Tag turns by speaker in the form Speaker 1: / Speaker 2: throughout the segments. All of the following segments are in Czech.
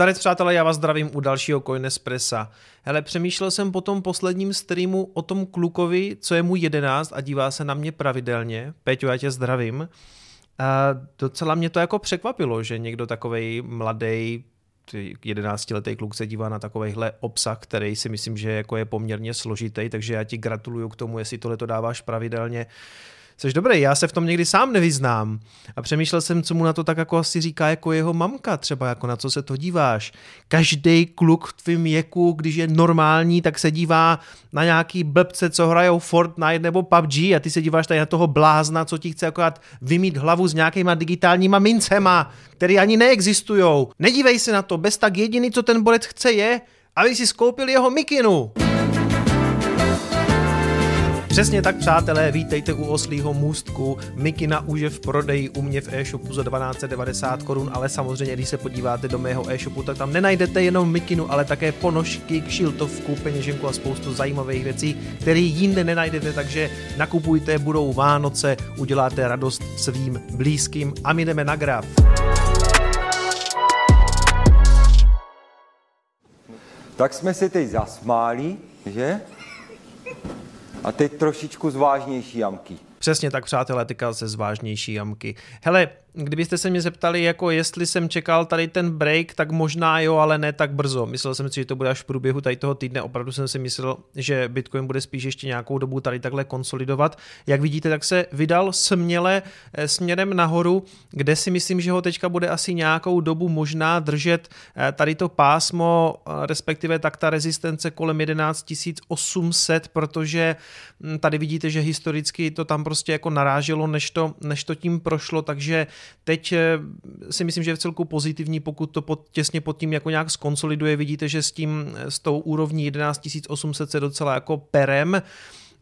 Speaker 1: Zdarec přátelé, já vás zdravím u dalšího Coinespressa. Hele, přemýšlel jsem po tom posledním streamu o tom klukovi, co je mu 11 a dívá se na mě pravidelně. Peťo, já tě zdravím. A docela mě to jako překvapilo, že někdo takovej mladý 11-letý kluk se dívá na takovýhle obsah, který si myslím, že jako je poměrně složitý, takže já ti gratuluju k tomu, jestli tohle to dáváš pravidelně jsi dobrý, já se v tom někdy sám nevyznám. A přemýšlel jsem, co mu na to tak jako asi říká jako jeho mamka, třeba jako na co se to díváš. Každý kluk v tvém věku, když je normální, tak se dívá na nějaký blbce, co hrajou Fortnite nebo PUBG a ty se díváš tady na toho blázna, co ti chce akorát vymít hlavu s nějakýma digitálníma mincema, které ani neexistují. Nedívej se na to, bez tak jediný, co ten borec chce je, aby si skoupil jeho mikinu. Přesně tak, přátelé, vítejte u Oslího můstku. Mikina už je v prodeji u mě v e-shopu za 1290 korun, ale samozřejmě, když se podíváte do mého e-shopu, tak tam nenajdete jenom mikinu, ale také ponožky, kšiltovku, peněženku a spoustu zajímavých věcí, které jinde nenajdete, takže nakupujte, budou Vánoce, uděláte radost svým blízkým a my jdeme na graf.
Speaker 2: Tak jsme se teď zasmáli, že? A teď trošičku zvážnější jamky.
Speaker 1: Přesně tak, přátelé, tyka se zvážnější jamky. Hele, kdybyste se mě zeptali, jako jestli jsem čekal tady ten break, tak možná jo, ale ne tak brzo. Myslel jsem si, že to bude až v průběhu tady toho týdne. Opravdu jsem si myslel, že Bitcoin bude spíš ještě nějakou dobu tady takhle konsolidovat. Jak vidíte, tak se vydal směle eh, směrem nahoru, kde si myslím, že ho teďka bude asi nějakou dobu možná držet eh, tady to pásmo, eh, respektive tak ta rezistence kolem 11 800, protože hm, tady vidíte, že historicky to tam prostě jako naráželo, než to, než to tím prošlo, takže teď eh, si myslím, že je v celku pozitivní, pokud to pod, těsně pod tím jako nějak skonsoliduje, vidíte, že s tím, s tou úrovní 11 800 se docela jako perem,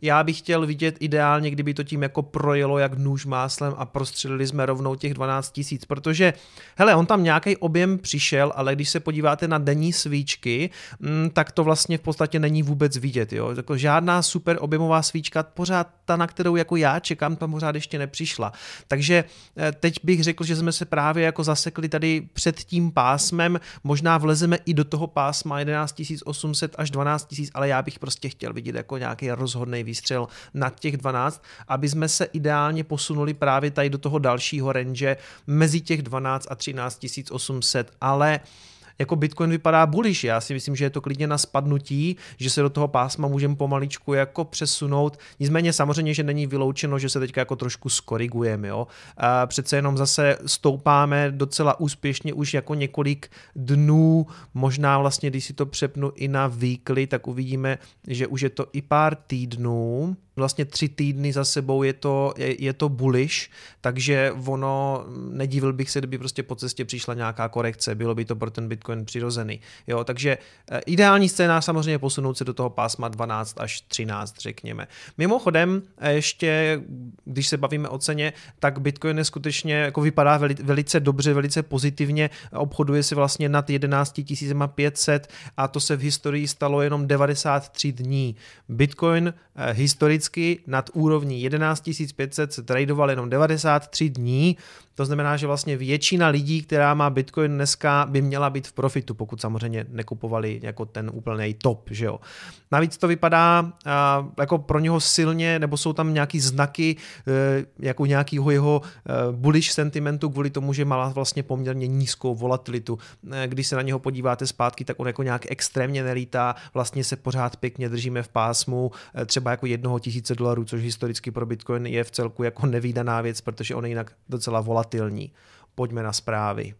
Speaker 1: já bych chtěl vidět ideálně, kdyby to tím jako projelo jak nůž máslem a prostřelili jsme rovnou těch 12 tisíc, protože hele, on tam nějaký objem přišel, ale když se podíváte na denní svíčky, mm, tak to vlastně v podstatě není vůbec vidět, jo. Jako žádná super objemová svíčka, pořád ta, na kterou jako já čekám, tam pořád ještě nepřišla. Takže eh, teď bych řekl, že jsme se právě jako zasekli tady před tím pásmem, možná vlezeme i do toho pásma 11 800 až 12 000, ale já bych prostě chtěl vidět jako nějaký rozhodný výstřel nad těch 12, aby jsme se ideálně posunuli právě tady do toho dalšího range mezi těch 12 a 13 800, ale jako Bitcoin vypadá bullish. Já si myslím, že je to klidně na spadnutí, že se do toho pásma můžeme pomaličku jako přesunout. Nicméně samozřejmě, že není vyloučeno, že se teďka jako trošku skorigujeme. Jo? A přece jenom zase stoupáme docela úspěšně už jako několik dnů, možná vlastně, když si to přepnu i na weekly, tak uvidíme, že už je to i pár týdnů, vlastně tři týdny za sebou je to, je, je to bullish, takže ono, nedivil bych se, kdyby prostě po cestě přišla nějaká korekce, bylo by to pro ten Bitcoin přirozený. Jo, takže eh, ideální scénář samozřejmě posunout se do toho pásma 12 až 13, řekněme. Mimochodem, eh, ještě, když se bavíme o ceně, tak Bitcoin je skutečně jako vypadá veli, velice dobře, velice pozitivně, obchoduje se vlastně nad 11 500 a to se v historii stalo jenom 93 dní. Bitcoin eh, historicky nad úrovní 11 500 se tradoval jenom 93 dní, to znamená, že vlastně většina lidí, která má Bitcoin dneska, by měla být v profitu, pokud samozřejmě nekupovali jako ten úplný top, že jo. Navíc to vypadá jako pro něho silně, nebo jsou tam nějaký znaky uh, jako nějakého jeho uh, bullish sentimentu kvůli tomu, že má vlastně poměrně nízkou volatilitu. Uh, když se na něho podíváte zpátky, tak on jako nějak extrémně nelítá, vlastně se pořád pěkně držíme v pásmu, třeba jako jednoho tisíce dolarů, což historicky pro Bitcoin je v celku jako nevýdaná věc, protože on je jinak docela volatilní volatilní. Pojďme na zprávy.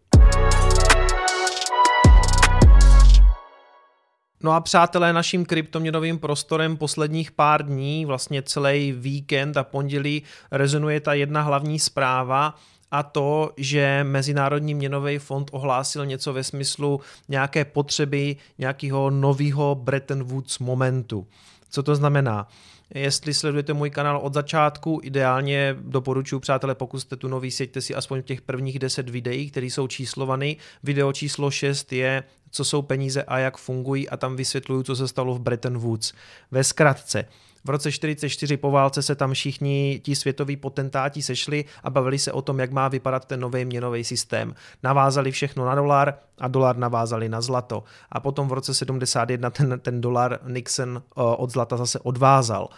Speaker 1: No a přátelé, naším kryptoměnovým prostorem posledních pár dní, vlastně celý víkend a pondělí rezonuje ta jedna hlavní zpráva, a to, že Mezinárodní měnový fond ohlásil něco ve smyslu nějaké potřeby nějakého nového Bretton Woods momentu. Co to znamená? Jestli sledujete můj kanál od začátku, ideálně doporučuji, přátelé, pokud jste tu nový, sjeďte si aspoň těch prvních 10 videí, které jsou číslované. Video číslo 6 je, co jsou peníze a jak fungují a tam vysvětluju, co se stalo v Bretton Woods. Ve zkratce, v roce 44 po válce se tam všichni ti světoví potentáti sešli a bavili se o tom, jak má vypadat ten nový měnový systém. Navázali všechno na dolar a dolar navázali na zlato. A potom v roce 71 ten, ten dolar Nixon uh, od zlata zase odvázal.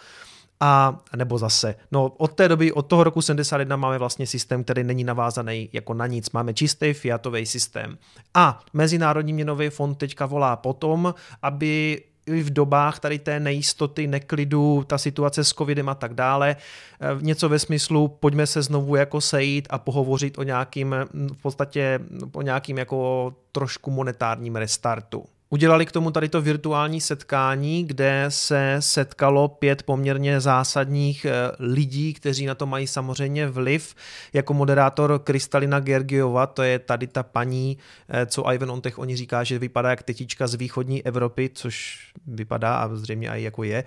Speaker 1: A nebo zase, no od té doby, od toho roku 71 máme vlastně systém, který není navázaný jako na nic. Máme čistý fiatový systém. A Mezinárodní měnový fond teďka volá potom, aby v dobách tady té nejistoty, neklidu, ta situace s covidem a tak dále, eh, něco ve smyslu, pojďme se znovu jako sejít a pohovořit o nějakým, v podstatě o nějakým jako trošku monetárním restartu. Udělali k tomu tady to virtuální setkání, kde se setkalo pět poměrně zásadních eh, lidí, kteří na to mají samozřejmě vliv. Jako moderátor Kristalina Gergiova, to je tady ta paní, eh, co Ivan Ontech oni říká, že vypadá jak tetička z východní Evropy, což vypadá a zřejmě i jako je.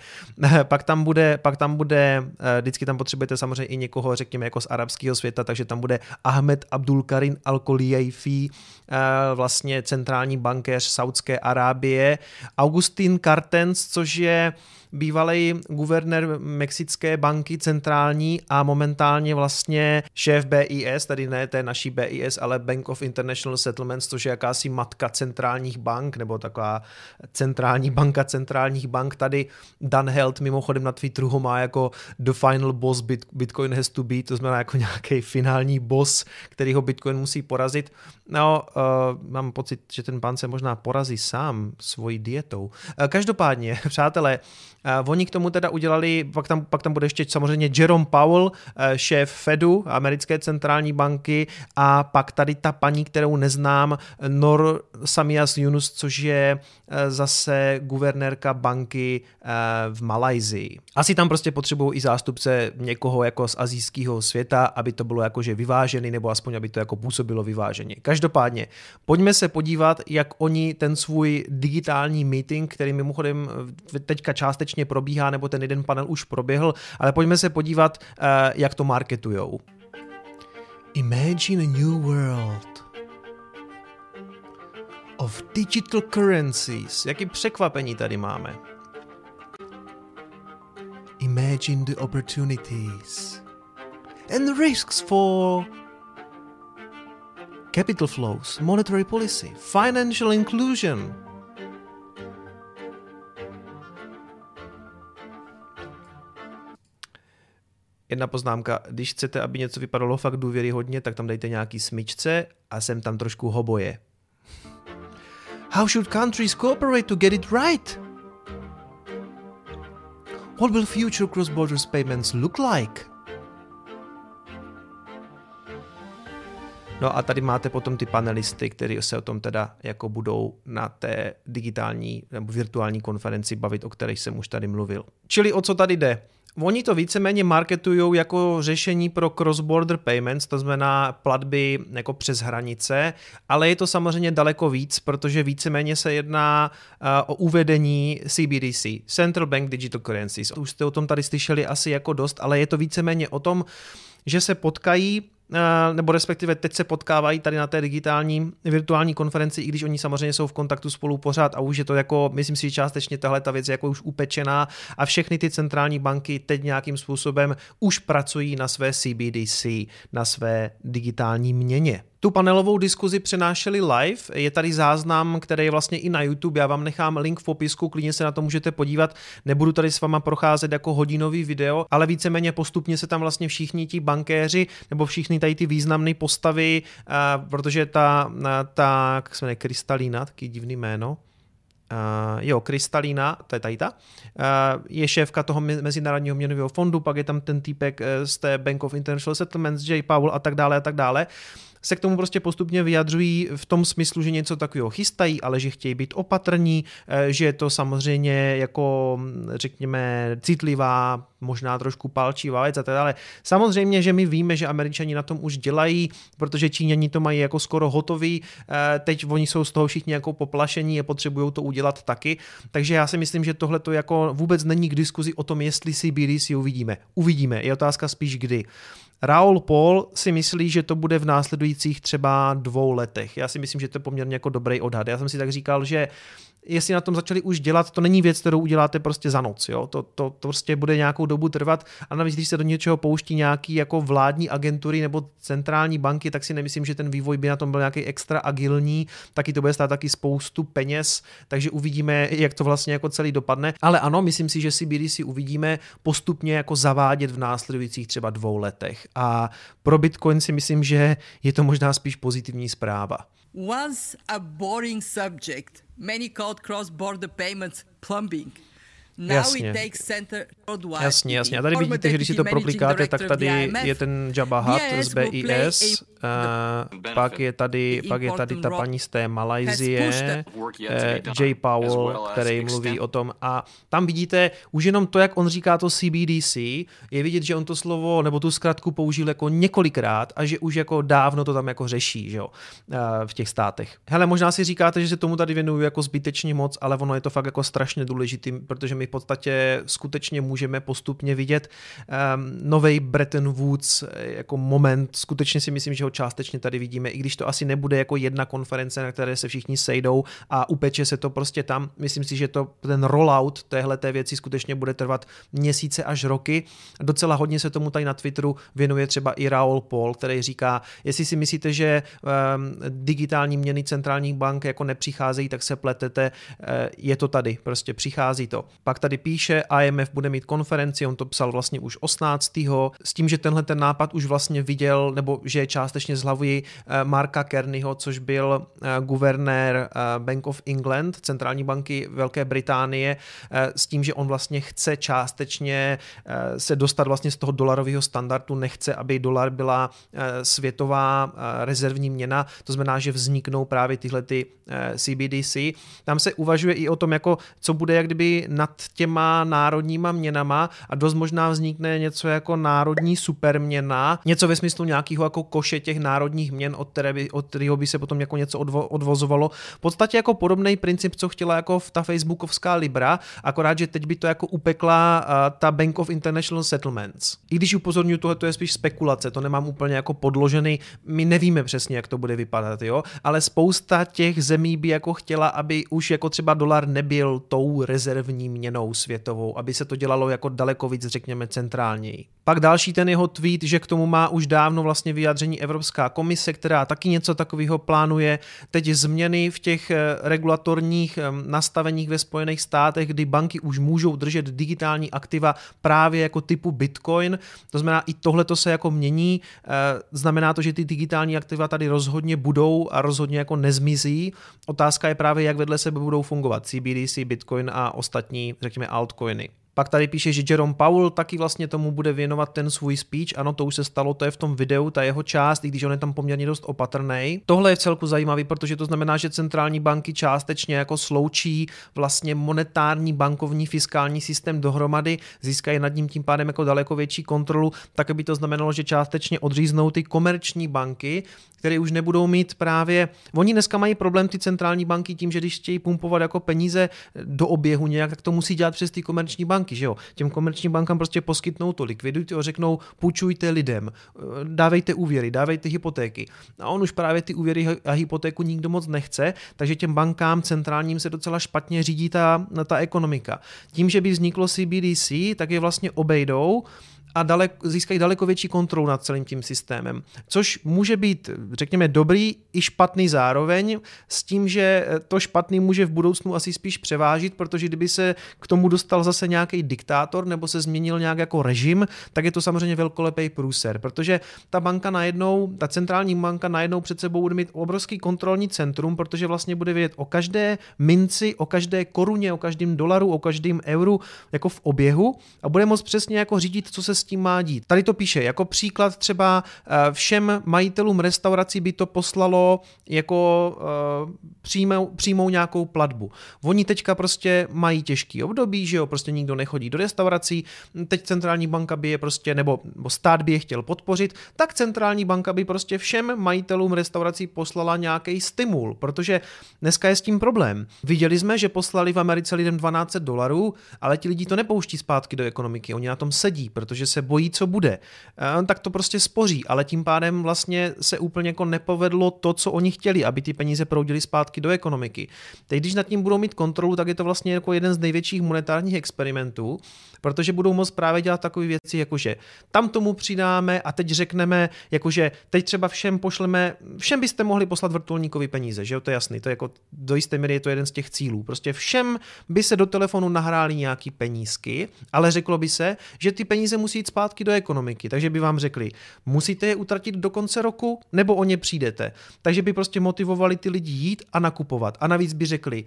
Speaker 1: pak tam bude, pak tam bude, eh, vždycky tam potřebujete samozřejmě i někoho, řekněme, jako z arabského světa, takže tam bude Ahmed Abdul Karim al vlastně centrální bankéř Saudské Arábie, Augustin Cartens, což je bývalý guvernér Mexické banky centrální a momentálně vlastně šéf BIS, tedy ne té naší BIS, ale Bank of International Settlements, což je jakási matka centrálních bank, nebo taková centrální banka centrálních bank. Tady Dan Held mimochodem na Twitteru ho má jako the final boss Bitcoin has to be, to znamená jako nějaký finální boss, který ho Bitcoin musí porazit. No, uh, mám pocit, že ten pán se možná porazí sám svojí dietou. Uh, každopádně, přátelé, uh, oni k tomu teda udělali, pak tam, pak tam bude ještě samozřejmě Jerome Powell, uh, šéf Fedu, americké centrální banky, a pak tady ta paní, kterou neznám, Nor Samias Yunus, což je uh, zase guvernérka banky uh, v Malajzii. Asi tam prostě potřebují i zástupce někoho jako z azijského světa, aby to bylo jakože vyvážený, nebo aspoň aby to jako působilo vyváženě. Každopádně, pojďme se podívat, jak oni ten svůj digitální meeting, který mimochodem teďka částečně probíhá, nebo ten jeden panel už proběhl, ale pojďme se podívat, eh, jak to marketujou. Imagine a new world of digital currencies. Jaký překvapení tady máme. Imagine the opportunities and risks for capital flows, monetary policy, financial inclusion. Jedna poznámka, když chcete, aby něco vypadalo fakt důvěryhodně, tak tam dejte nějaký smyčce a sem tam trošku hoboje. How should countries cooperate to get it right? What will future cross-border payments look like? No a tady máte potom ty panelisty, kteří se o tom teda jako budou na té digitální nebo virtuální konferenci bavit, o kterých jsem už tady mluvil. Čili o co tady jde? Oni to víceméně marketují jako řešení pro cross-border payments, to znamená platby jako přes hranice, ale je to samozřejmě daleko víc, protože víceméně se jedná uh, o uvedení CBDC, Central Bank Digital Currencies. Už jste o tom tady slyšeli asi jako dost, ale je to víceméně o tom, že se potkají Eh, nebo respektive teď se potkávají tady na té digitální virtuální konferenci, i když oni samozřejmě jsou v kontaktu spolu pořád a už je to jako, myslím si, částečně tahle ta věc je jako už upečená a všechny ty centrální banky teď nějakým způsobem už pracují na své CBDC, na své digitální měně. Tu panelovou diskuzi přenášeli live, je tady záznam, který je vlastně i na YouTube, já vám nechám link v popisku, klidně se na to můžete podívat, nebudu tady s váma procházet jako hodinový video, ale víceméně postupně se tam vlastně všichni ti bankéři nebo všichni tady ty významné postavy, uh, protože ta, ta, jak se jmenuje, Kristalína, taky divný jméno, Uh, jo, Kristalína, to je tady ta, uh, je šéfka toho Mezinárodního měnového fondu, pak je tam ten týpek z té Bank of International Settlements, J. Powell a tak dále a tak dále se k tomu prostě postupně vyjadřují v tom smyslu, že něco takového chystají, ale že chtějí být opatrní, eh, že je to samozřejmě jako, řekněme, citlivá možná trošku palčivá věc a tak dále. Samozřejmě, že my víme, že američani na tom už dělají, protože Číňani to mají jako skoro hotový, eh, teď oni jsou z toho všichni jako poplašení a potřebují to udělat taky, takže já si myslím, že tohle to jako vůbec není k diskuzi o tom, jestli CBDC uvidíme. Uvidíme, je otázka spíš kdy. Raul Paul si myslí, že to bude v následujících třeba dvou letech. Já si myslím, že to je poměrně jako dobrý odhad. Já jsem si tak říkal, že jestli na tom začali už dělat, to není věc, kterou uděláte prostě za noc. Jo? To, to, to prostě bude nějakou dobu trvat a navíc, když se do něčeho pouští nějaký jako vládní agentury nebo centrální banky, tak si nemyslím, že ten vývoj by na tom byl nějaký extra agilní, taky to bude stát taky spoustu peněz, takže uvidíme, jak to vlastně jako celý dopadne. Ale ano, myslím si, že si BDC uvidíme postupně jako zavádět v následujících třeba dvou letech. A pro Bitcoin si myslím, že je to možná spíš pozitivní zpráva.
Speaker 3: Once a boring subject, many called cross-border payments plumbing.
Speaker 1: Jasně. Jasně, jasně. A tady vidíte, že když si to proklikáte, tak tady je ten Jabba Hutt z BIS, uh, pak je tady, pak je tady ta paní z té Malajzie, uh, Jay Powell, který mluví o tom a tam vidíte už jenom to, jak on říká to CBDC, je vidět, že on to slovo nebo tu zkratku použil jako několikrát a že už jako dávno to tam jako řeší, že jo, uh, v těch státech. Hele, možná si říkáte, že se tomu tady věnuju jako zbytečně moc, ale ono je to fakt jako strašně důležitý, protože my v podstatě skutečně můžeme postupně vidět um, nový Bretton Woods jako moment. Skutečně si myslím, že ho částečně tady vidíme, i když to asi nebude jako jedna konference, na které se všichni sejdou a upeče se to prostě tam. Myslím si, že to ten rollout téhle té věci skutečně bude trvat měsíce až roky. Docela hodně se tomu tady na Twitteru věnuje třeba i Raoul Paul, který říká, jestli si myslíte, že um, digitální měny centrálních bank jako nepřicházejí, tak se pletete, uh, je to tady, prostě přichází to. Pak tady píše, IMF bude mít konferenci, on to psal vlastně už 18. s tím, že tenhle ten nápad už vlastně viděl, nebo že je částečně z hlavy eh, Marka Kernyho, což byl eh, guvernér eh, Bank of England, centrální banky Velké Británie, s tím, že on vlastně chce částečně se dostat vlastně z toho dolarového standardu, nechce, aby dolar byla světová rezervní měna, to znamená, že vzniknou právě tyhle ty CBDC. Tam se uvažuje i o tom, jako co bude jak kdyby nad těma národníma měnama a dost možná vznikne něco jako národní superměna, něco ve smyslu nějakého jako koše těch národních měn, od, které by, od kterého by se potom jako něco odvo, odvozovalo. V podstatě jako podobný princip, co chtěla jako ta facebookovská Libra, akorát, že teď by to jako upekla uh, ta Bank of International Settlements. I když upozorňuji, tohle to je spíš spekulace, to nemám úplně jako podložený, my nevíme přesně, jak to bude vypadat, jo, ale spousta těch zemí by jako chtěla, aby už jako třeba dolar nebyl tou rezervní měnou světovou, aby se to dělalo jako daleko víc, řekněme, centrálněji. Pak další ten jeho tweet, že k tomu má už dávno vlastně vyjádření Evropská komise, která taky něco takového plánuje. Teď změny v těch eh, regulatorních nastaveních ve Spojených státech, kdy banky už můžou držet digitální aktiva právě jako typu Bitcoin. To znamená, i tohle to se jako mění. Eh, znamená to, že ty digitální aktiva tady rozhodně budou a rozhodně jako nezmizí. Otázka je právě, jak vedle sebe budou fungovat CBDC, Bitcoin a ostatní, řekněme, altcoiny. Pak tady píše, že Jerome Powell taky vlastně tomu bude věnovat ten svůj speech. Ano, to už se stalo, to je v tom videu, ta jeho část, i když on je tam poměrně dost opatrný. Tohle je v celku zajímavý, protože to znamená, že centrální banky částečně jako sloučí vlastně monetární bankovní fiskální systém dohromady, získají nad ním tím pádem jako daleko větší kontrolu, tak aby to znamenalo, že částečně odříznou ty komerční banky, které už nebudou mít právě. Oni dneska mají problém ty centrální banky tím, že když chtějí pumpovat jako peníze do oběhu nějak, tak to musí dělat přes ty komerční banky banky, že jo? Těm komerčním bankám prostě poskytnou to, likvidujte a řeknou, půjčujte lidem, dávejte úvěry, dávejte hypotéky. A on už právě ty úvěry a hypotéku nikdo moc nechce, takže těm bankám centrálním se docela špatně řídí ta, ta ekonomika. Tím, že by vzniklo CBDC, tak je vlastně obejdou, a dalek, získají daleko větší kontrolu nad celým tím systémem. Což může být, řekněme, dobrý i špatný zároveň, s tím, že to špatný může v budoucnu asi spíš převážit, protože kdyby se k tomu dostal zase nějaký diktátor nebo se změnil nějak jako režim, tak je to samozřejmě velkolepý průser, protože ta banka najednou, ta centrální banka najednou před sebou bude mít obrovský kontrolní centrum, protože vlastně bude vědět o každé minci, o každé koruně, o každém dolaru, o každém euru jako v oběhu a bude moct přesně jako řídit, co se s tím má dít. Tady to píše, jako příklad třeba eh, všem majitelům restaurací by to poslalo jako uh, přijmou, přijmou nějakou platbu. Oni teďka prostě mají těžký období, že jo, prostě nikdo nechodí do restaurací, teď centrální banka by je prostě, nebo, nebo stát by je chtěl podpořit, tak centrální banka by prostě všem majitelům restaurací poslala nějaký stimul, protože dneska je s tím problém. Viděli jsme, že poslali v Americe lidem 12 dolarů, ale ti lidi to nepouští zpátky do ekonomiky, oni na tom sedí, protože se bojí, co bude. E, tak to prostě spoří, ale tím pádem vlastně se úplně jako nepovedlo to, co oni chtěli, aby ty peníze proudily zpátky do ekonomiky. Teď, když nad tím budou mít kontrolu, tak je to vlastně jako jeden z největších monetárních experimentů, protože budou moct právě dělat takové věci, jakože tam tomu přidáme a teď řekneme, jakože teď třeba všem pošleme, všem byste mohli poslat vrtulníkovi peníze, že jo, to je jasný, to je jako do jisté míry je to jeden z těch cílů. Prostě všem by se do telefonu nahráli nějaký penízky, ale řeklo by se, že ty peníze musí jít zpátky do ekonomiky, takže by vám řekli, musíte je utratit do konce roku, nebo o ně přijdete. Takže by prostě motivovali ty lidi jít a nakupovat. A navíc by řekli,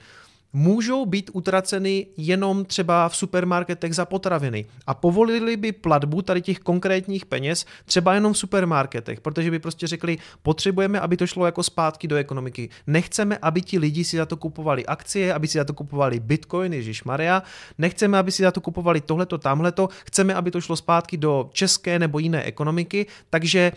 Speaker 1: můžou být utraceny jenom třeba v supermarketech za potraviny. A povolili by platbu tady těch konkrétních peněz třeba jenom v supermarketech, protože by prostě řekli, potřebujeme, aby to šlo jako zpátky do ekonomiky. Nechceme, aby ti lidi si za to kupovali akcie, aby si za to kupovali bitcoin, Ježíš Maria, nechceme, aby si za to kupovali tohleto, tamhleto, chceme, aby to šlo zpátky do české nebo jiné ekonomiky, takže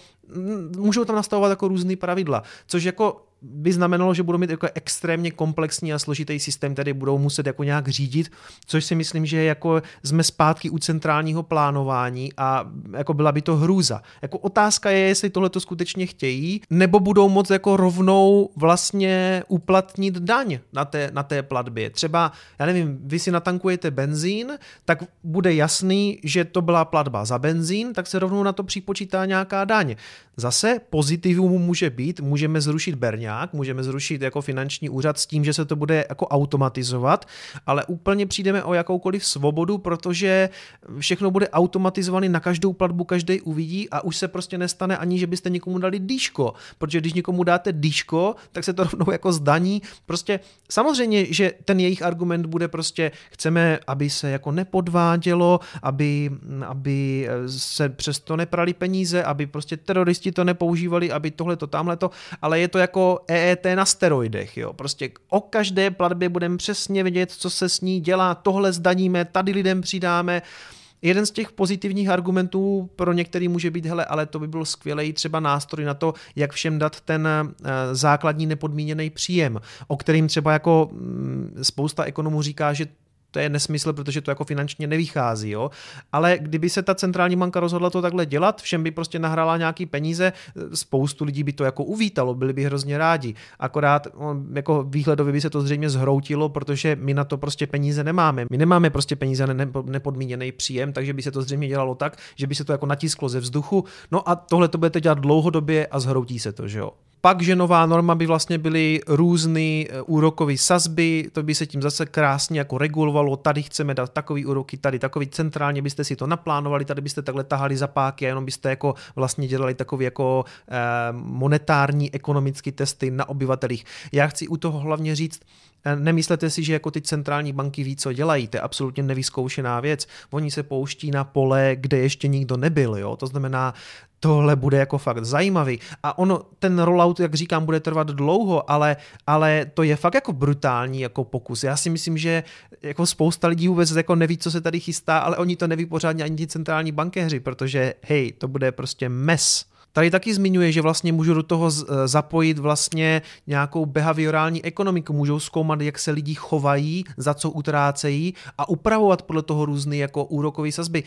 Speaker 1: můžou tam nastavovat jako různý pravidla, což jako by znamenalo, že budou mít jako extrémně komplexní a složitý systém, který budou muset jako nějak řídit, což si myslím, že jako jsme zpátky u centrálního plánování a jako byla by to hrůza. Jako otázka je, jestli tohle to skutečně chtějí, nebo budou moc jako rovnou vlastně uplatnit daň na té, na té platbě. Třeba, já nevím, vy si natankujete benzín, tak bude jasný, že to byla platba za benzín, tak se rovnou na to připočítá nějaká daň. Zase pozitivum může být, můžeme zrušit berňák, můžeme zrušit jako finanční úřad s tím, že se to bude jako automatizovat, ale úplně přijdeme o jakoukoliv svobodu, protože všechno bude automatizované na každou platbu, každý uvidí a už se prostě nestane ani, že byste někomu dali dýško, protože když někomu dáte dýško, tak se to rovnou jako zdaní. Prostě samozřejmě, že ten jejich argument bude prostě, chceme, aby se jako nepodvádělo, aby, aby se přesto neprali peníze, aby prostě teroristi to nepoužívali, aby tohle to tamhle to, ale je to jako EET na steroidech, jo. Prostě o každé platbě budeme přesně vědět, co se s ní dělá, tohle zdaníme, tady lidem přidáme. Jeden z těch pozitivních argumentů pro některý může být, hele, ale to by byl skvělý třeba nástroj na to, jak všem dát ten eh, základní nepodmíněný příjem, o kterým třeba jako mm, spousta ekonomů říká, že to je nesmysl, protože to jako finančně nevychází, jo. Ale kdyby se ta centrální banka rozhodla to takhle dělat, všem by prostě nahrála nějaký peníze, spoustu lidí by to jako uvítalo, byli by hrozně rádi. Akorát jako výhledově by se to zřejmě zhroutilo, protože my na to prostě peníze nemáme. My nemáme prostě peníze na nepodmíněný příjem, takže by se to zřejmě dělalo tak, že by se to jako natisklo ze vzduchu. No a tohle to budete dělat dlouhodobě a zhroutí se to, že jo. Pak, že nová norma by vlastně byly různé eh, úrokové sazby, to by se tím zase krásně jako regulovalo, tady chceme dát takový úroky, tady takový centrálně byste si to naplánovali, tady byste takhle tahali za páky a jenom byste jako vlastně dělali takový jako eh, monetární ekonomické testy na obyvatelích. Já chci u toho hlavně říct, eh, Nemyslete si, že jako ty centrální banky ví, co dělají, to je absolutně nevyzkoušená věc. Oni se pouští na pole, kde ještě nikdo nebyl, jo? to znamená, tohle bude jako fakt zajímavý. A ono, ten rollout, jak říkám, bude trvat dlouho, ale, ale to je fakt jako brutální jako pokus. Já si myslím, že jako spousta lidí vůbec jako neví, co se tady chystá, ale oni to neví pořádně ani ti centrální bankéři, protože hej, to bude prostě mes. Tady taky zmiňuje, že vlastně můžu do toho e, zapojit vlastně nějakou behaviorální ekonomiku, můžou zkoumat, jak se lidi chovají, za co utrácejí a upravovat podle toho různé jako úrokové sazby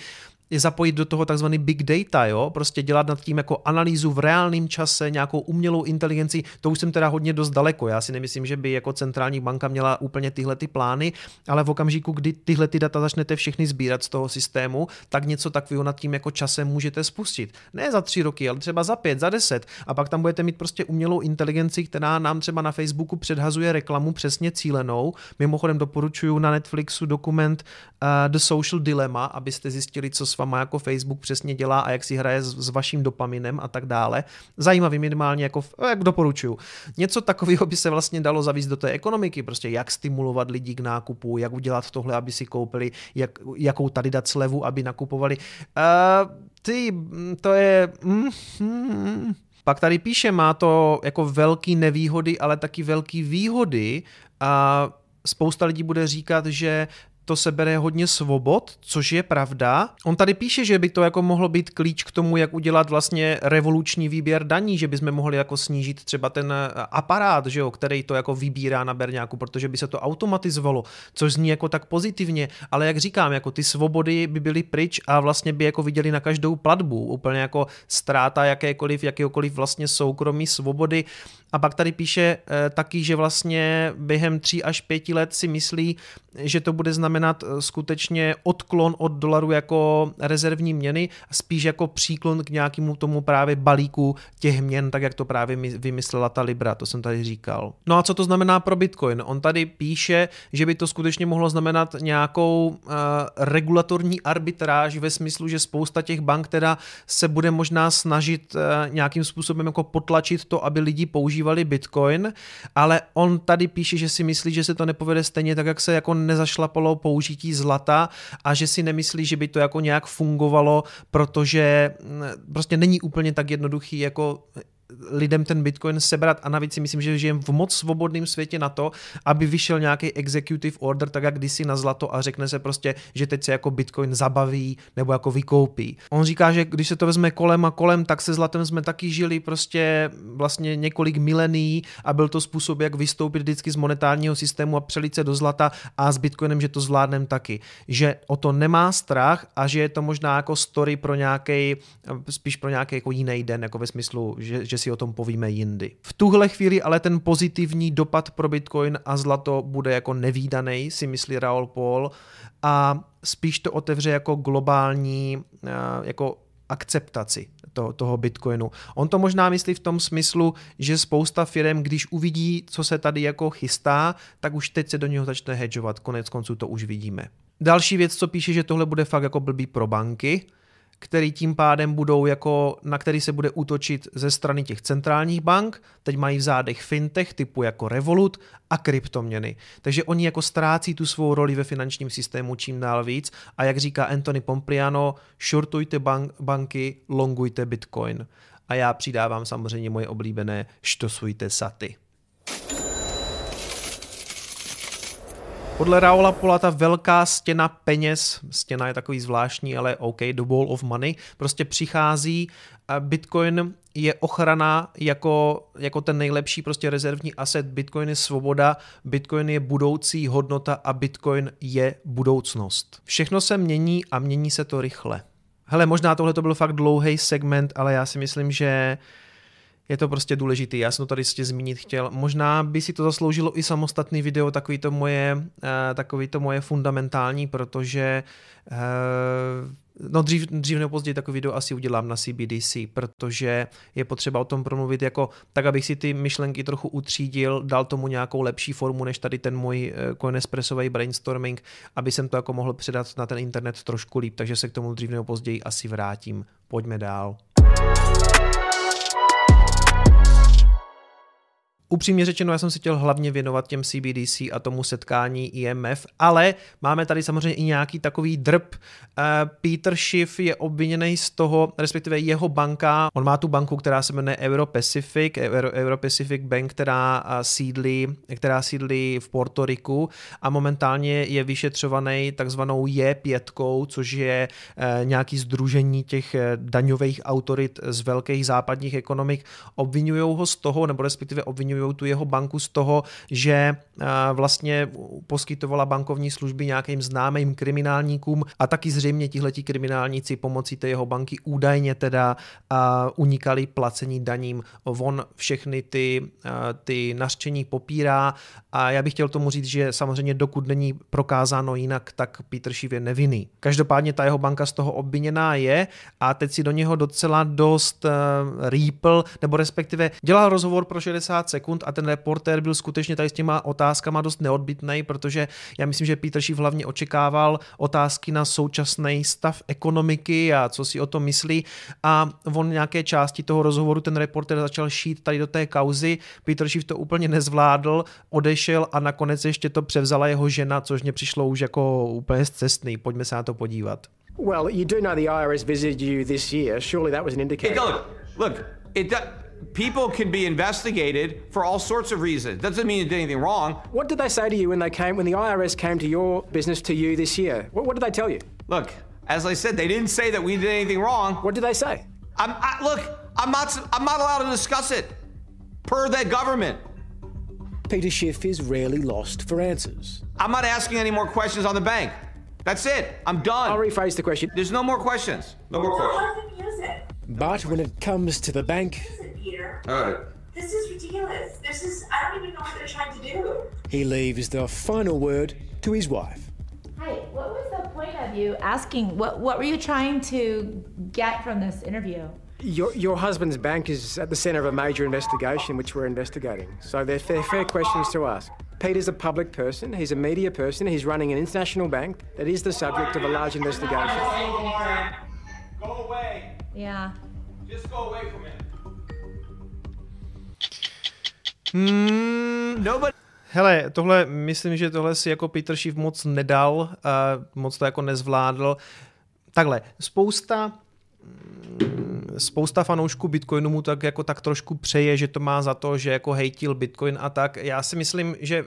Speaker 1: je zapojit do toho takzvaný big data, jo? prostě dělat nad tím jako analýzu v reálném čase, nějakou umělou inteligenci, to už jsem teda hodně dost daleko, já si nemyslím, že by jako centrální banka měla úplně tyhle ty plány, ale v okamžiku, kdy tyhle ty data začnete všechny sbírat z toho systému, tak něco takového nad tím jako časem můžete spustit. Ne za tři roky, ale třeba za pět, za deset a pak tam budete mít prostě umělou inteligenci, která nám třeba na Facebooku předhazuje reklamu přesně cílenou. Mimochodem doporučuji na Netflixu dokument uh, The Social Dilemma, abyste zjistili, co váma jako Facebook přesně dělá a jak si hraje s, s vaším dopaminem a tak dále. Zajímavý minimálně, jako, jak doporučuju. Něco takového by se vlastně dalo zavíst do té ekonomiky, prostě jak stimulovat lidi k nákupu, jak udělat tohle, aby si koupili, jak, jakou tady dát slevu, aby nakupovali. Uh, ty, to je... Mm, mm, pak tady píše, má to jako velký nevýhody, ale taky velký výhody a spousta lidí bude říkat, že to se bere hodně svobod, což je pravda. On tady píše, že by to jako mohlo být klíč k tomu, jak udělat vlastně revoluční výběr daní, že bychom mohli jako snížit třeba ten eh, aparát, že jo, který to jako vybírá na berňáku, protože by se to automatizovalo, což zní jako tak pozitivně, ale jak říkám, jako ty svobody by byly pryč a vlastně by jako viděli na každou platbu, úplně jako ztráta jakékoliv, jakéhokoliv vlastně soukromí svobody a pak tady píše e, taky, že vlastně během tří až pěti let si myslí, že to bude znamenat eh, skutečně odklon od dolaru jako rezervní měny, spíš jako příklon k nějakému tomu právě balíku těch měn, tak jak to právě vymyslela ta Libra, to jsem tady říkal. No a co to znamená pro Bitcoin? On tady píše, že by to skutečně mohlo znamenat nějakou uh, regulatorní arbitráž ve smyslu, že spousta těch bank teda se bude možná snažit uh, nějakým způsobem jako potlačit to, aby lidi používali Bitcoin, ale on tady píše, že si myslí, že se to nepovede stejně tak, jak se jako nezašlapalo použití zlata a že si nemyslí, že by to jako nějak fungovalo, protože mm, prostě není úplně tak jednoduchý jako lidem ten Bitcoin sebrat a navíc si myslím, že žijeme v moc svobodném světě na to, aby vyšel nějaký executive order, tak jak kdysi na zlato a řekne se prostě, že teď se jako Bitcoin zabaví nebo jako vykoupí. On říká, že když se to vezme kolem a kolem, tak se zlatem jsme taky žili prostě vlastně několik milení a byl to způsob, jak vystoupit vždycky z monetárního systému a přelít se do zlata a s Bitcoinem, že to zvládneme taky. Že o to nemá strach a že je to možná jako story pro nějaký, spíš pro nějaký jako jiný den, jako ve smyslu, že, že o tom povíme jindy. V tuhle chvíli ale ten pozitivní dopad pro Bitcoin a zlato bude jako nevýdaný, si myslí Raoul Paul, a spíš to otevře jako globální eh, jako akceptaci to, toho Bitcoinu. On to možná myslí v tom smyslu, že spousta firm, když uvidí, co se tady jako chystá, tak už teď se do něho začne hedžovat. Konec konců to už vidíme. Další věc, co píše, že tohle bude fakt jako blbý pro banky, který tím pádem budou jako, na který se bude útočit ze strany těch centrálních bank, teď mají v zádech fintech typu jako Revolut a kryptoměny. Takže oni jako ztrácí tu svou roli ve finančním systému čím dál víc a jak říká Anthony Pompliano, shortujte bank, banky, longujte Bitcoin. A já přidávám samozřejmě moje oblíbené štosujte saty. Podle Raola Pola ta velká stěna peněz, stěna je takový zvláštní, ale OK, the wall of money, prostě přichází Bitcoin je ochrana jako, jako ten nejlepší prostě rezervní asset. Bitcoin je svoboda, Bitcoin je budoucí hodnota a Bitcoin je budoucnost. Všechno se mění a mění se to rychle. Hele, možná tohle to byl fakt dlouhý segment, ale já si myslím, že je to prostě důležitý. Já jsem to tady ještě zmínit chtěl. Možná by si to zasloužilo i samostatný video, takový to moje, uh, takový to moje fundamentální, protože uh, No dřív, dřív nebo později takový video asi udělám na CBDC, protože je potřeba o tom promluvit jako tak, abych si ty myšlenky trochu utřídil, dal tomu nějakou lepší formu, než tady ten můj eh, coinespressový brainstorming, aby jsem to jako mohl předat na ten internet trošku líp, takže se k tomu dřív nebo později asi vrátím. Pojďme dál. Upřímně řečeno, já jsem si chtěl hlavně věnovat těm CBDC a tomu setkání IMF, ale máme tady samozřejmě i nějaký takový drb. Eh, Peter Schiff je obviněný z toho, respektive jeho banka, on má tu banku, která se jmenuje Euro-Pacific, Euro, Euro-Pacific Bank, která eh, sídlí, která sídlí v Porto Riku a momentálně je vyšetřovaný takzvanou J5, což je eh, nějaký združení těch daňových autorit z velkých západních ekonomik. Obvinují ho z toho, nebo respektive obvinují tu jeho banku z toho, že vlastně poskytovala bankovní služby nějakým známým kriminálníkům a taky zřejmě tihleti kriminálníci pomocí té jeho banky údajně teda unikali placení daním. On všechny ty, ty nařčení popírá a já bych chtěl tomu říct, že samozřejmě dokud není prokázáno jinak, tak Peter Schiff je nevinný. Každopádně ta jeho banka z toho obviněná je a teď si do něho docela dost rýpl, nebo respektive dělal rozhovor pro 60 sekund sekund a ten reportér byl skutečně tady s těma otázkama dost neodbitný, protože já myslím, že Peter Schiff hlavně očekával otázky na současný stav ekonomiky a co si o tom myslí a on nějaké části toho rozhovoru ten reportér začal šít tady do té kauzy, Peter Schiff to úplně nezvládl, odešel a nakonec ještě to převzala jeho žena, což mě přišlo už jako úplně zcestný. Pojďme se na to podívat.
Speaker 4: Well, you do know the IRS visited you this year. Surely that was an indicator.
Speaker 5: Hey, look, look, it people can be investigated for all sorts of reasons. Doesn't mean you did anything wrong.
Speaker 4: What did they say to you when they came when the IRS came to your business to you this year? What, what did they tell you?
Speaker 5: Look, as I said, they didn't say that we did anything wrong.
Speaker 4: What did they say?
Speaker 5: I'm, I, look, I'm not, I'm not allowed to discuss it per that government.
Speaker 6: Peter Schiff is rarely lost for answers.
Speaker 5: I'm not asking any more questions on the bank. That's it. I'm done.
Speaker 4: I'll rephrase the question.
Speaker 5: There's no more questions. No more questions.
Speaker 7: Let them use it.
Speaker 6: But when it comes to the bank,
Speaker 7: Listen, Peter.
Speaker 5: All right.
Speaker 7: This is ridiculous. This is, I don't even know what they're trying to do.
Speaker 6: he leaves the final word to his wife.
Speaker 8: Hi, what was the point of you asking? What What were you trying to get from this interview?
Speaker 4: Your, your husband's bank is at the centre of a major investigation which we're investigating. So they're fair, fair questions to ask. Peter's a public person, he's a media person, he's running an international bank that is the subject of a large investigation.
Speaker 5: Go away.
Speaker 8: Yeah.
Speaker 5: Just go away from it.
Speaker 1: Hmm. Hele, tohle, myslím, že tohle si jako Peter Schiff moc nedal, uh, moc to jako nezvládl. Takhle, spousta spousta fanoušků Bitcoinu mu tak jako tak trošku přeje, že to má za to, že jako hejtil Bitcoin a tak. Já si myslím, že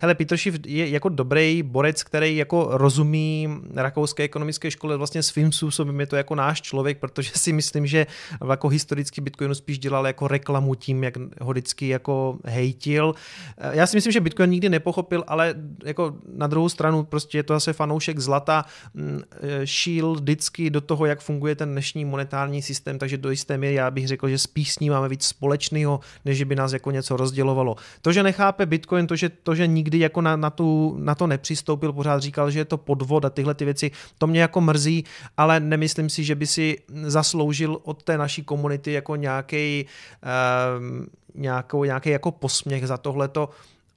Speaker 1: hele, Peter Schiff je jako dobrý borec, který jako rozumí rakouské ekonomické škole vlastně svým způsobem je to jako náš člověk, protože si myslím, že jako historicky Bitcoinu spíš dělal jako reklamu tím, jak ho vždycky jako hejtil. Já si myslím, že Bitcoin nikdy nepochopil, ale jako na druhou stranu prostě je to zase fanoušek zlata, šíl vždycky do toho, jak funguje ten dnešní monetární systém, takže do jisté míry já bych řekl, že spíš s ním máme víc společného, než by nás jako něco rozdělovalo. To, že nechápe Bitcoin, to, že, to, že nikdy jako na, na, tu, na to nepřistoupil, pořád říkal, že je to podvod a tyhle ty věci, to mě jako mrzí, ale nemyslím si, že by si zasloužil od té naší komunity jako nějaký um, nějakou, nějaký jako posměch za tohleto.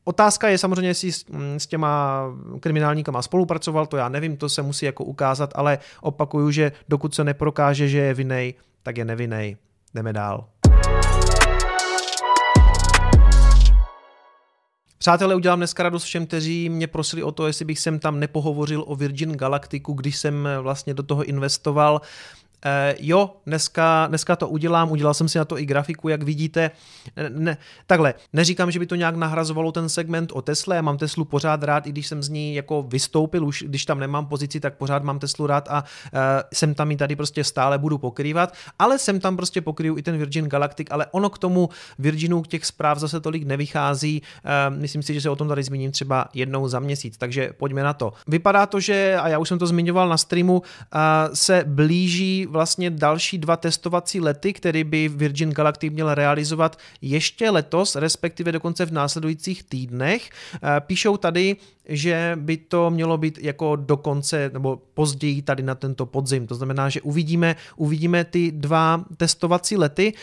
Speaker 1: Otázka je samozřejmě, jestli s, s těma kriminálníkama spolupracoval, to já nevím, to se musí jako ukázat, ale opakuju, že dokud se neprokáže, že je vinej, tak je nevinej. Jdeme dál. Přátelé, udělám dneska radost všem, kteří mě prosili o to, jestli bych sem tam nepohovořil o Virgin Galacticu, když jsem vlastně do toho investoval. Jo, dneska, dneska to udělám, udělal jsem si na to i grafiku, jak vidíte. Ne, takhle, neříkám, že by to nějak nahrazovalo ten segment o Tesle, já mám Teslu pořád rád, i když jsem z ní jako vystoupil, už když tam nemám pozici, tak pořád mám Teslu rád a uh, jsem tam i tady prostě stále budu pokrývat, ale jsem tam prostě pokryju i ten Virgin Galactic, ale ono k tomu Virginu těch zpráv zase tolik nevychází, uh, myslím si, že se o tom tady zmíním třeba jednou za měsíc, takže pojďme na to. Vypadá to, že, a já už jsem to zmiňoval na streamu, uh, se blíží vlastně další dva testovací lety, který by Virgin Galactic měl realizovat ještě letos, respektive dokonce v následujících týdnech. Píšou tady, že by to mělo být jako dokonce nebo později tady na tento podzim. To znamená, že uvidíme, uvidíme ty dva testovací lety.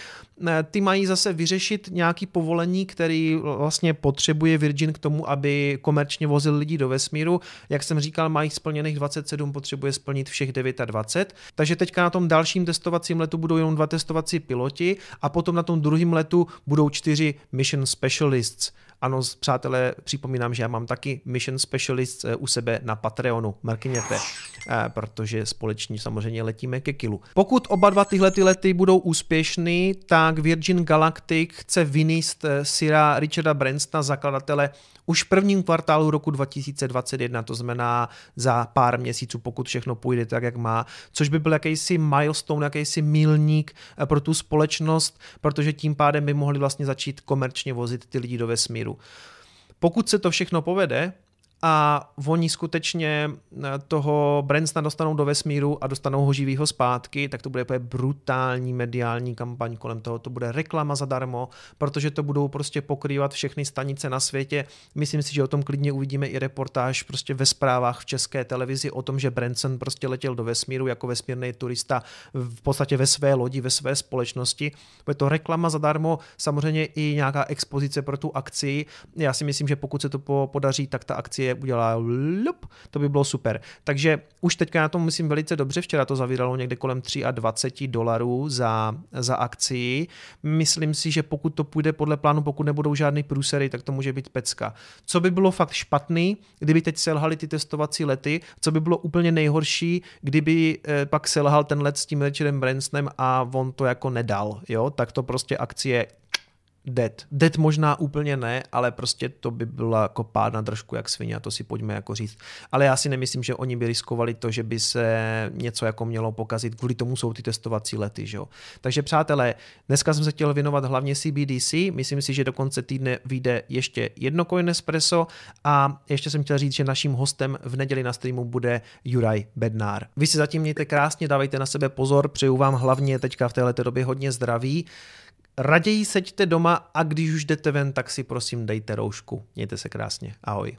Speaker 1: Ty mají zase vyřešit nějaký povolení, který vlastně potřebuje Virgin k tomu, aby komerčně vozil lidi do vesmíru. Jak jsem říkal, mají splněných 27, potřebuje splnit všech 29. Takže teďka na tom dalším testovacím letu budou jenom dva testovací piloti a potom na tom druhém letu budou čtyři mission specialists. Ano, přátelé, připomínám, že já mám taky Mission Specialist u sebe na Patreonu. Mrkněte, protože společně samozřejmě letíme ke kilu. Pokud oba dva tyhle ty lety budou úspěšný, tak Virgin Galactic chce vyníst Sira Richarda Bransona, zakladatele, už v prvním kvartálu roku 2021, to znamená za pár měsíců, pokud všechno půjde tak, jak má, což by byl jakýsi milestone, jakýsi milník pro tu společnost, protože tím pádem by mohli vlastně začít komerčně vozit ty lidi do vesmíru. Pokud se to všechno povede, a oni skutečně eh, toho Bransona dostanou do vesmíru a dostanou ho živýho zpátky, tak to bude brutální mediální kampaň kolem toho, to bude reklama zadarmo, protože to budou prostě pokrývat všechny stanice na světě. Myslím si, že o tom klidně uvidíme i reportáž prostě ve zprávách v české televizi o tom, že Branson prostě letěl do vesmíru jako vesmírný turista v podstatě ve své lodi, ve své společnosti. Bude to reklama zadarmo, samozřejmě i nějaká expozice pro tu akci. Já si myslím, že pokud se to podaří, tak ta akcie udělá lup, to by bylo super. Takže už teďka na tom myslím velice dobře, včera to zavíralo někde kolem 23 dolarů za, za akci. Myslím si, že pokud to půjde podle plánu, pokud nebudou žádný průsery, tak to může být pecka. Co by bylo fakt špatný, kdyby teď selhali ty testovací lety, co by bylo úplně nejhorší, kdyby eh, pak selhal ten let s tím Richardem Bransonem a on to jako nedal, jo, tak to prostě akcie dead. Dead možná úplně ne, ale prostě to by byla jako pád na držku jak svině a to si pojďme jako říct. Ale já si nemyslím, že oni by riskovali to, že by se něco jako mělo pokazit, kvůli tomu jsou ty testovací lety, že jo. Takže přátelé, dneska jsem se chtěl věnovat hlavně CBDC, myslím si, že do konce týdne vyjde ještě jedno Coin Espresso a ještě jsem chtěl říct, že naším hostem v neděli na streamu bude Juraj Bednár. Vy si zatím mějte krásně, dávejte na sebe pozor, přeju vám hlavně teďka v této době hodně zdraví raději seďte doma a když už jdete ven, tak si prosím dejte roušku. Mějte se krásně. Ahoj.